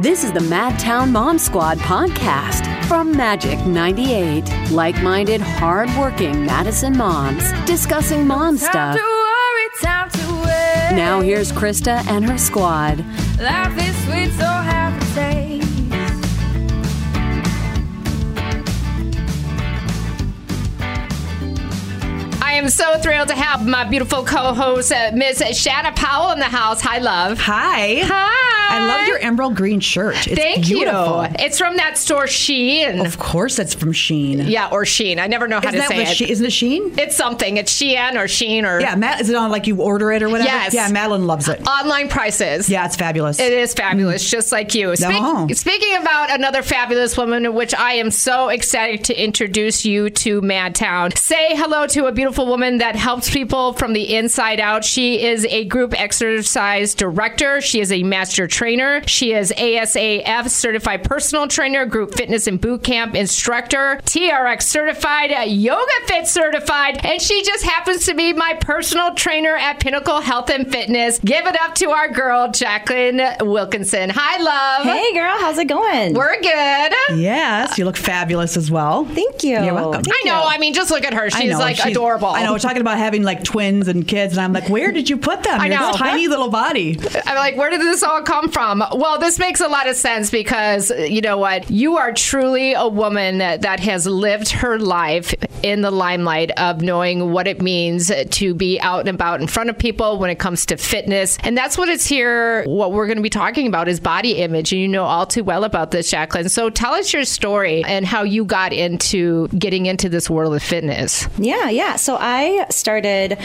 This is the Madtown Mom Squad podcast from Magic 98. Like minded, hard working Madison moms discussing mom Time stuff. to worry, time to wait. Now here's Krista and her squad. Life is sweet, so have a taste. I am so thrilled to have my beautiful co-host, uh, Miss Shanna Powell, in the house. Hi, love. Hi. Hi. I love your emerald green shirt. It's Thank beautiful. you. It's from that store Shein. Of course, it's from Sheen. yeah, or Sheen. I never know how Isn't to that say what it. She- isn't it Sheen? it's something. It's Shein or Sheen or Yeah, Matt. Is it on like you order it or whatever? Yes. Yeah, Madeline loves it. online prices. Yeah, it's fabulous. It is fabulous, mm. just like you. Speak- Oh. Speaking about another fabulous woman, which I am so excited to introduce you to Madtown. Say hello to a beautiful woman that helps people from the inside out. She is a group exercise director. She is a master trainer. She is ASAF certified personal trainer, group fitness and boot camp instructor, TRX certified, Yoga Fit certified, and she just happens to be my personal trainer at Pinnacle Health and Fitness. Give it up to our girl, Jacklyn Wilkinson. Hi, love. Hey girl, how's it going? We're good. yes, you look fabulous as well. Thank you. You're welcome. I know. I mean, just look at her. I She's know, like she's- adorable. I know. We're talking about having like twins and kids, and I'm like, where did you put them? I You're know. this tiny little body. I'm like, where did this all come from? Well, this makes a lot of sense because you know what? You are truly a woman that, has lived her life in the limelight of knowing what it means to be out and about in front of people when it comes to fitness. And that's what it's here. What we're going to be talking about is body image. And you know all too well about this, Jacklyn. So tell us your story and how you got into getting into this world of fitness. Yeah, yeah. So I started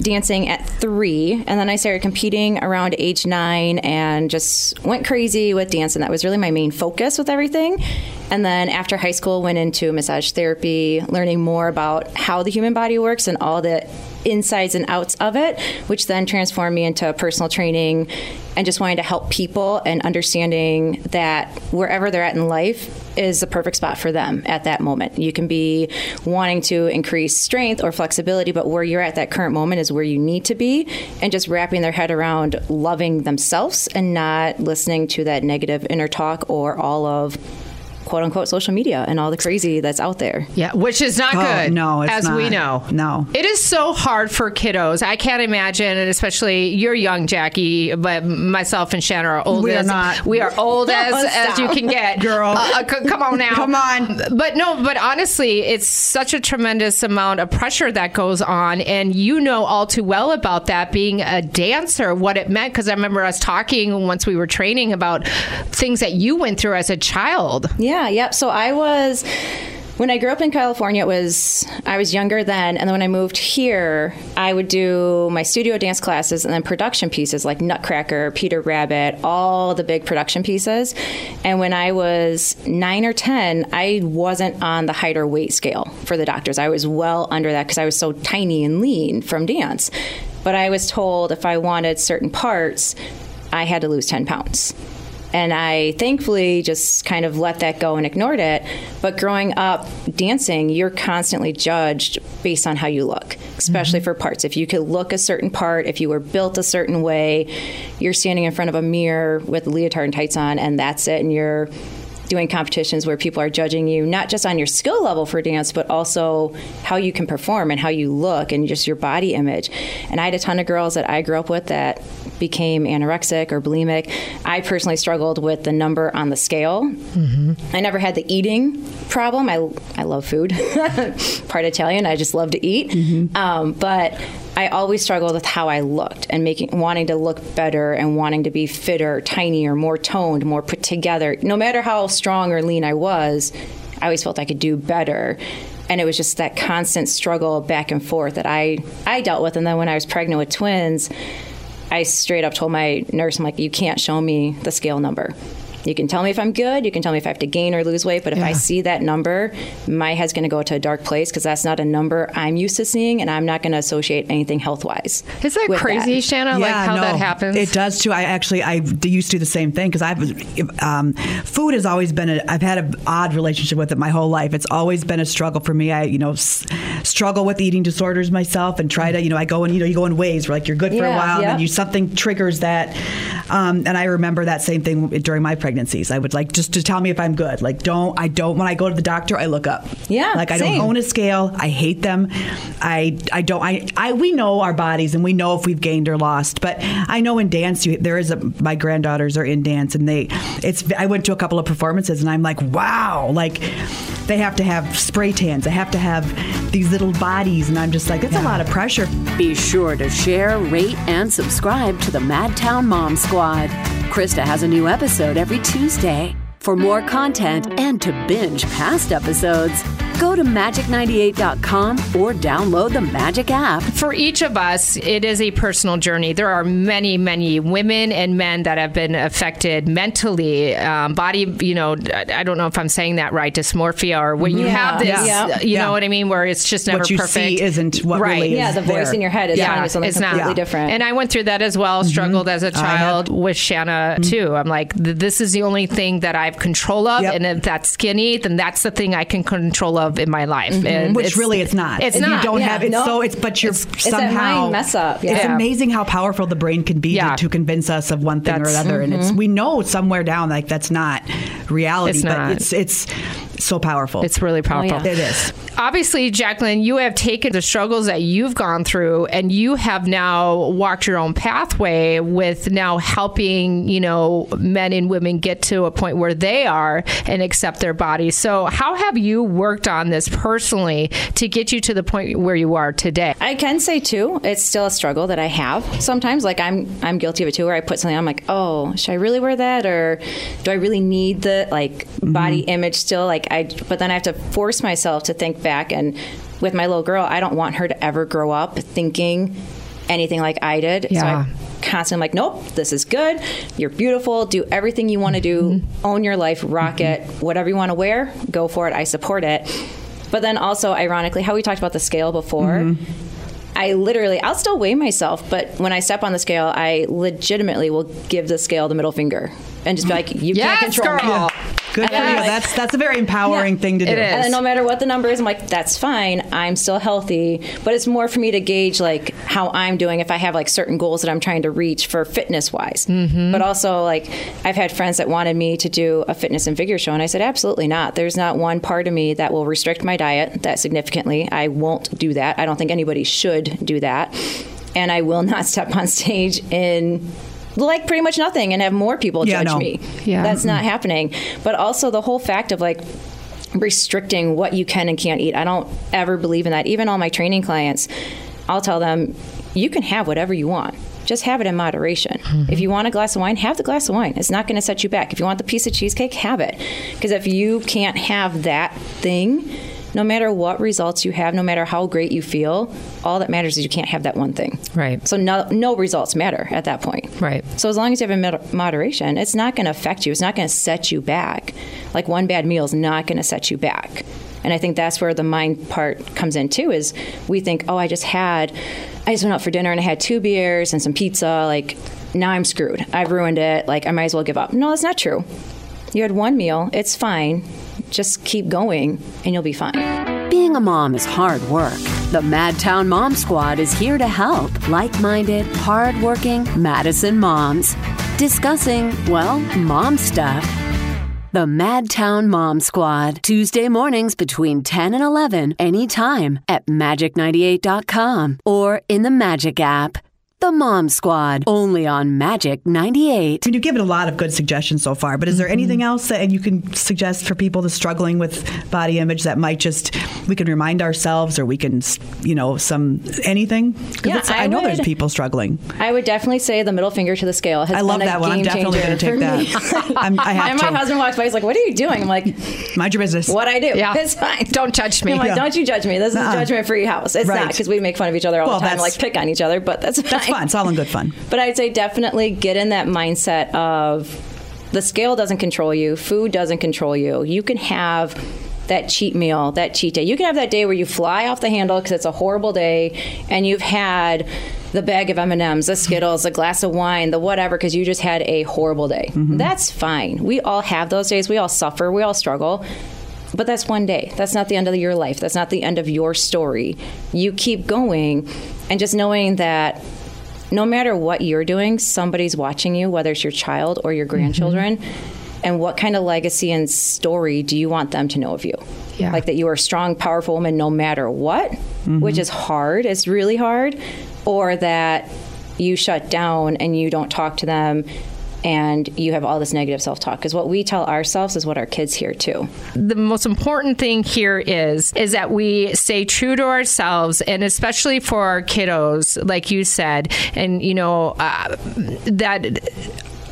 dancing at three, and then I started competing around age nine and just went crazy with dance. And that was really my main focus with everything. And then after high school, went into massage therapy, learning more about how the human body works and all the insides and outs of it, which then transformed me into personal training and just wanting to help people and understanding that wherever they're at in life is the perfect spot for them at that moment. You can be wanting to increase strength or flexibility, but where you're at that current moment is where you need to be, and just wrapping their head around loving themselves and not listening to that negative inner talk or all of quote unquote social media and all the crazy that's out there. Yeah, which is not Oh, good. no, it's as we know. No. it is so hard for kiddos. I can't imagine, and especially you're young, Jackie, but myself and Shannon are old. We are as, not. We are old as as you can get, Girl. Uh, uh, c- come on now, Come on. But no, but honestly, it's such a tremendous amount of pressure that goes on, and you know all too well about that. Being a dancer, what it meant, because I remember us talking once we were training about things that you went through as a child. Yeah, yep. So I was when I grew up in California, it was I was younger then, and then when I moved here, I would do my studio dance classes and then production pieces like Nutcracker, Peter Rabbit, all the big production pieces. And when I was nine or ten, I wasn't on the height or weight scale for the doctors. I was well under that because I was so tiny and lean from dance. But I was told if I wanted certain parts, I had to lose ten pounds. And I thankfully just kind of let that go and ignored it. But growing up dancing, you're constantly judged based on how you look, especially mm-hmm. for parts. If you could look a certain part, if you were built a certain way, you're standing in front of a mirror with leotard and tights on, and that's it. And you're doing competitions where people are judging you not just on your skill level for dance, but also how you can perform and how you look and just your body image. And I had a ton of girls that I grew up with that became anorexic or bulimic. I personally struggled with the number on the scale. I never had the eating problem. I, I love food, part Italian. I just love to eat. Um, but I always struggled with how I looked and making wanting to look better and wanting to be fitter, tinier, more toned, more put together. No matter how strong or lean I was, I always felt I could do better. And it was just that constant struggle back and forth that I, I dealt with. And then when I was pregnant with twins, I straight up told my nurse, I'm like, you can't show me the scale number. You can tell me if I'm good. You can tell me if I have to gain or lose weight. But if I see that number, my head's going to go to a dark place because that's not a number I'm used to seeing, and I'm not going to associate anything health wise. Is that crazy, Shanna? like how that happens? It does too. I actually I d- used to do the same thing because I've um, food has always been a I've had an odd relationship with it my whole life. It's always been a struggle for me. I you know s- struggle with eating disorders myself and try to you know I go in you know you go in waves where like you're good for a Yeah, while and then you something triggers that. Um, and I remember that same thing during my pregnancies. I would like just to tell me if I'm good. Like, don't I don't when I go to the doctor, I look up. Yeah, like I same. don't own a scale. I hate them. I I don't. I, I we know our bodies and we know if we've gained or lost. But I know in dance, you, there is a. My granddaughters are in dance, and they. It's. I went to a couple of performances, and I'm like, wow, like they have to have spray tans. They have to have these little bodies, and I'm just like, it's a lot of pressure. Be sure to share, rate, and subscribe to the Madtown Mom Squad. Krista has a new episode every Tuesday. For more content and to binge past episodes, go to magic98.com or download the Magic app. For each of us, it is a personal journey. There are many, many women and men that have been affected mentally, um, body, you know, I don't know if I'm saying that right, dysmorphia, or when you Yeah. have this, Yeah. you Yeah. know what I mean, where it's just never what you perfect. see isn't what Right. really is Yeah, the voice there. in your head is telling you something it's not. completely Yeah. different. And I went through that as well, struggled as a Mm-hmm. I have- child with Shanna too. I'm like, this is the only thing that I have control of. Yep. And if that's skinny, then that's the thing I can control of in my life. And Which really it's not. It's And not. You don't Yeah, have it's no. so it's but you're It's- it's somehow mind mess up, It's amazing how powerful the brain can be Yeah. to, to convince us of one thing or That's- mm-hmm. another, and it's we know somewhere down like that's not reality, It's but not. it's it's so powerful. It's really powerful. yeah. it is. Obviously, Jacklyn, you have taken the struggles that you've gone through and you have now walked your own pathway with now helping, you know, men and women get to a point where they are and accept their bodies. So, how have you worked on this personally to get you to the point where you are today? I can say too, it's still a struggle that I have sometimes. Like I'm, I'm guilty of it too. Where I put something, I'm like, oh, should I really wear that, or do I really need the like body mm-hmm. image still? Like I, but then I have to force myself to think back. And with my little girl, I don't want her to ever grow up thinking anything like I did. So Yeah. I constantly like, nope, this is good. You're beautiful. Do everything you want to do. Mm-hmm. Own your life. Rock mm-hmm. it. Whatever you want to wear, go for it. I support it. But then also, ironically, how we talked about the scale before. Mm-hmm. I literally, I'll still weigh myself, but when I step on the scale, I legitimately will give the scale the middle finger and just be like, "You Yes, can't control girl. me." Good for you. Yes. That's that's a very empowering Yeah. thing to do. It is. And no matter what the number is, I'm like, that's fine. I'm still healthy. But it's more for me to gauge like how I'm doing if I have like certain goals that I'm trying to reach for fitness wise. Mm-hmm. But also like I've had friends that wanted me to do a fitness and figure show, and I said absolutely not. There's not one part of me that will restrict my diet that significantly. I won't do that. I don't think anybody should do that. And I will not step on stage in like pretty much nothing and have more people Yeah, judge no. me. Yeah. That's not mm-hmm. happening. But also the whole fact of like restricting what you can and can't eat. I don't ever believe in that. Even all my training clients, I'll tell them, you can have whatever you want. Just have it in moderation. Mm-hmm. If you want a glass of wine, have the glass of wine. It's not going to set you back. If you want the piece of cheesecake, have it. Because if you can't have that thing, no matter what results you have, no matter how great you feel, all that matters is you can't have that one thing. Right. So no, no results matter at that point. Right. So as long as you have a mod- moderation, it's not going to affect you. It's not going to set you back. Like one bad meal is not going to set you back. And I think that's where the mind part comes in too. Is we think, oh, I just had, I just went out for dinner and I had two beers and some pizza. Like now I'm screwed. I've ruined it. Like I might as well give up. No, that's not true. You had one meal. It's fine. Just keep going, and you'll be fine. Being a mom is hard work. The Madtown Mom Squad is here to help like minded, hardworking Madison moms discussing, well, mom stuff. The Madtown Mom Squad, Tuesday mornings between 10 and 11, anytime at magic98.com or in the Magic app. The Mom Squad, only on Magic 98. I mean, you've given a lot of good suggestions so far, but is there mm-hmm. anything else that you can suggest for people that's struggling with body image that might just we can remind ourselves or we can, you know, some anything? Yeah, it's- I, I know there's people struggling. I would definitely say the middle finger to the scale has I love been a that one. I'm definitely going to take that. I'm, I have and my to. husband walks by. He's like, "What are you doing?" I'm like, Mind your business. "What I do? Yeah. It's fine. Don't judge me. I'm like, Yeah. "Don't you judge me? This is Uh-uh. a judgment-free house. It's Right. not because we make fun of each other all Well, the time, like pick on each other. But that's That's fine. Fun. It's all in good fun. But I'd say definitely get in that mindset of the scale doesn't control you, food doesn't control you. You can have that cheat meal, that cheat day. You can have that day where you fly off the handle because it's a horrible day, and you've had the bag of M&Ms, the Skittles, a glass of wine, the whatever because you just had a horrible day. Mm-hmm. That's fine. We all have those days. We all suffer. We all struggle. But that's one day. That's not the end of your life. That's not the end of your story. You keep going, and just knowing that no matter what you're doing, somebody's watching you, whether it's your child or your mm-hmm. grandchildren. And what kind of legacy and story do you want them to know of you? Yeah. Like that you are a strong, powerful woman no matter what, mm-hmm. which is hard, it's really hard, or that you shut down and you don't talk to them and you have all this negative self talk. Because what we tell ourselves is what our kids hear too. the most important thing here is is that we stay true to ourselves and especially for our kiddos like you said and you know uh, that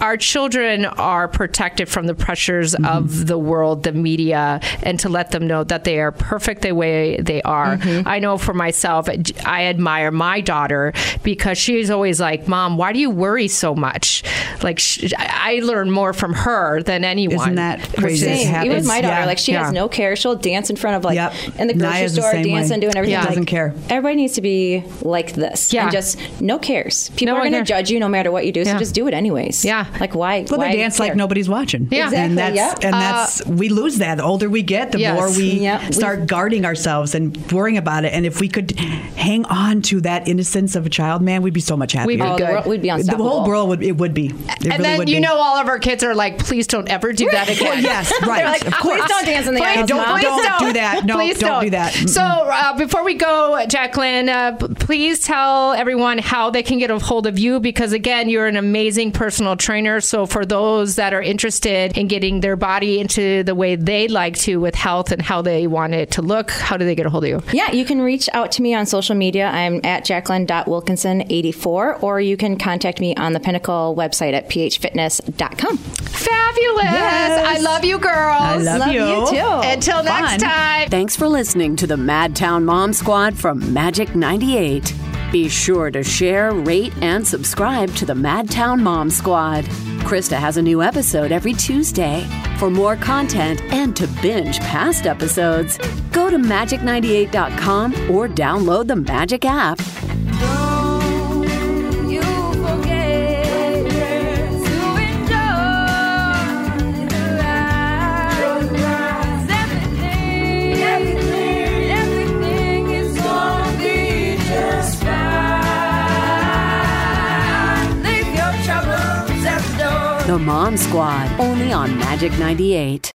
our children are protected from the pressures of mm-hmm. the world, the media, and to let them know that they are perfect the way they are. Mm-hmm. I know for myself, I admire my daughter because she's always like, "Mom, why do you worry so much?" Like sh- I I learn more from her than anyone. Isn't that crazy? is- It Same. Even my daughter, Yeah. like she Yeah. has no care. She'll dance in front of like Yep. in the grocery Naya's store, same dance way. and doing everything. Yeah. Like, Doesn't care. Everybody needs to be like this. Yeah. And just no cares. People No are one going to judge you no matter what you do. Yeah. So just do it anyways. Yeah. Like why? Well, why they dance like nobody's watching. Yeah. Exactly, and that's yep. and that's we lose that. The older we get, the Yes. more we Yep. We- start guarding ourselves and worrying about it. And if we could hang on to that innocence of a child, man, we'd be so much happier. We'd be Oh, the good. world, we'd be unstoppable. the whole world would it would be. It and really then would you be. know all of our kids are like, please don't ever do that again. Well, yes, right. They're like, of "Please course. don't dance in the Please aisles, don't- Mom." don't do that. No, Please don't do that. Mm-mm. So uh, before we go, Jacklyn, uh, please tell everyone how they can get a hold of you because again, you're an amazing personal trainer. So for those that are interested in getting their body into the way they like to with health and how they want it to look, how do they get a hold of you? Yeah, you can reach out to me on social media. I'm at jacqueline.wilkinson84, or you can contact me on the Pinnacle website at phfitness.com. Fabulous! Yes. I love you, girls. I love, Love you too. Until next time. Thanks for listening to the Madtown Mom Squad from Magic 98. Be sure to share, rate, and subscribe to the Madtown Mom Squad. Krista has a new episode every Tuesday. For more content and to binge past episodes, go to magic98.com or download the Magic app. Mom Squad, only on Magic 98.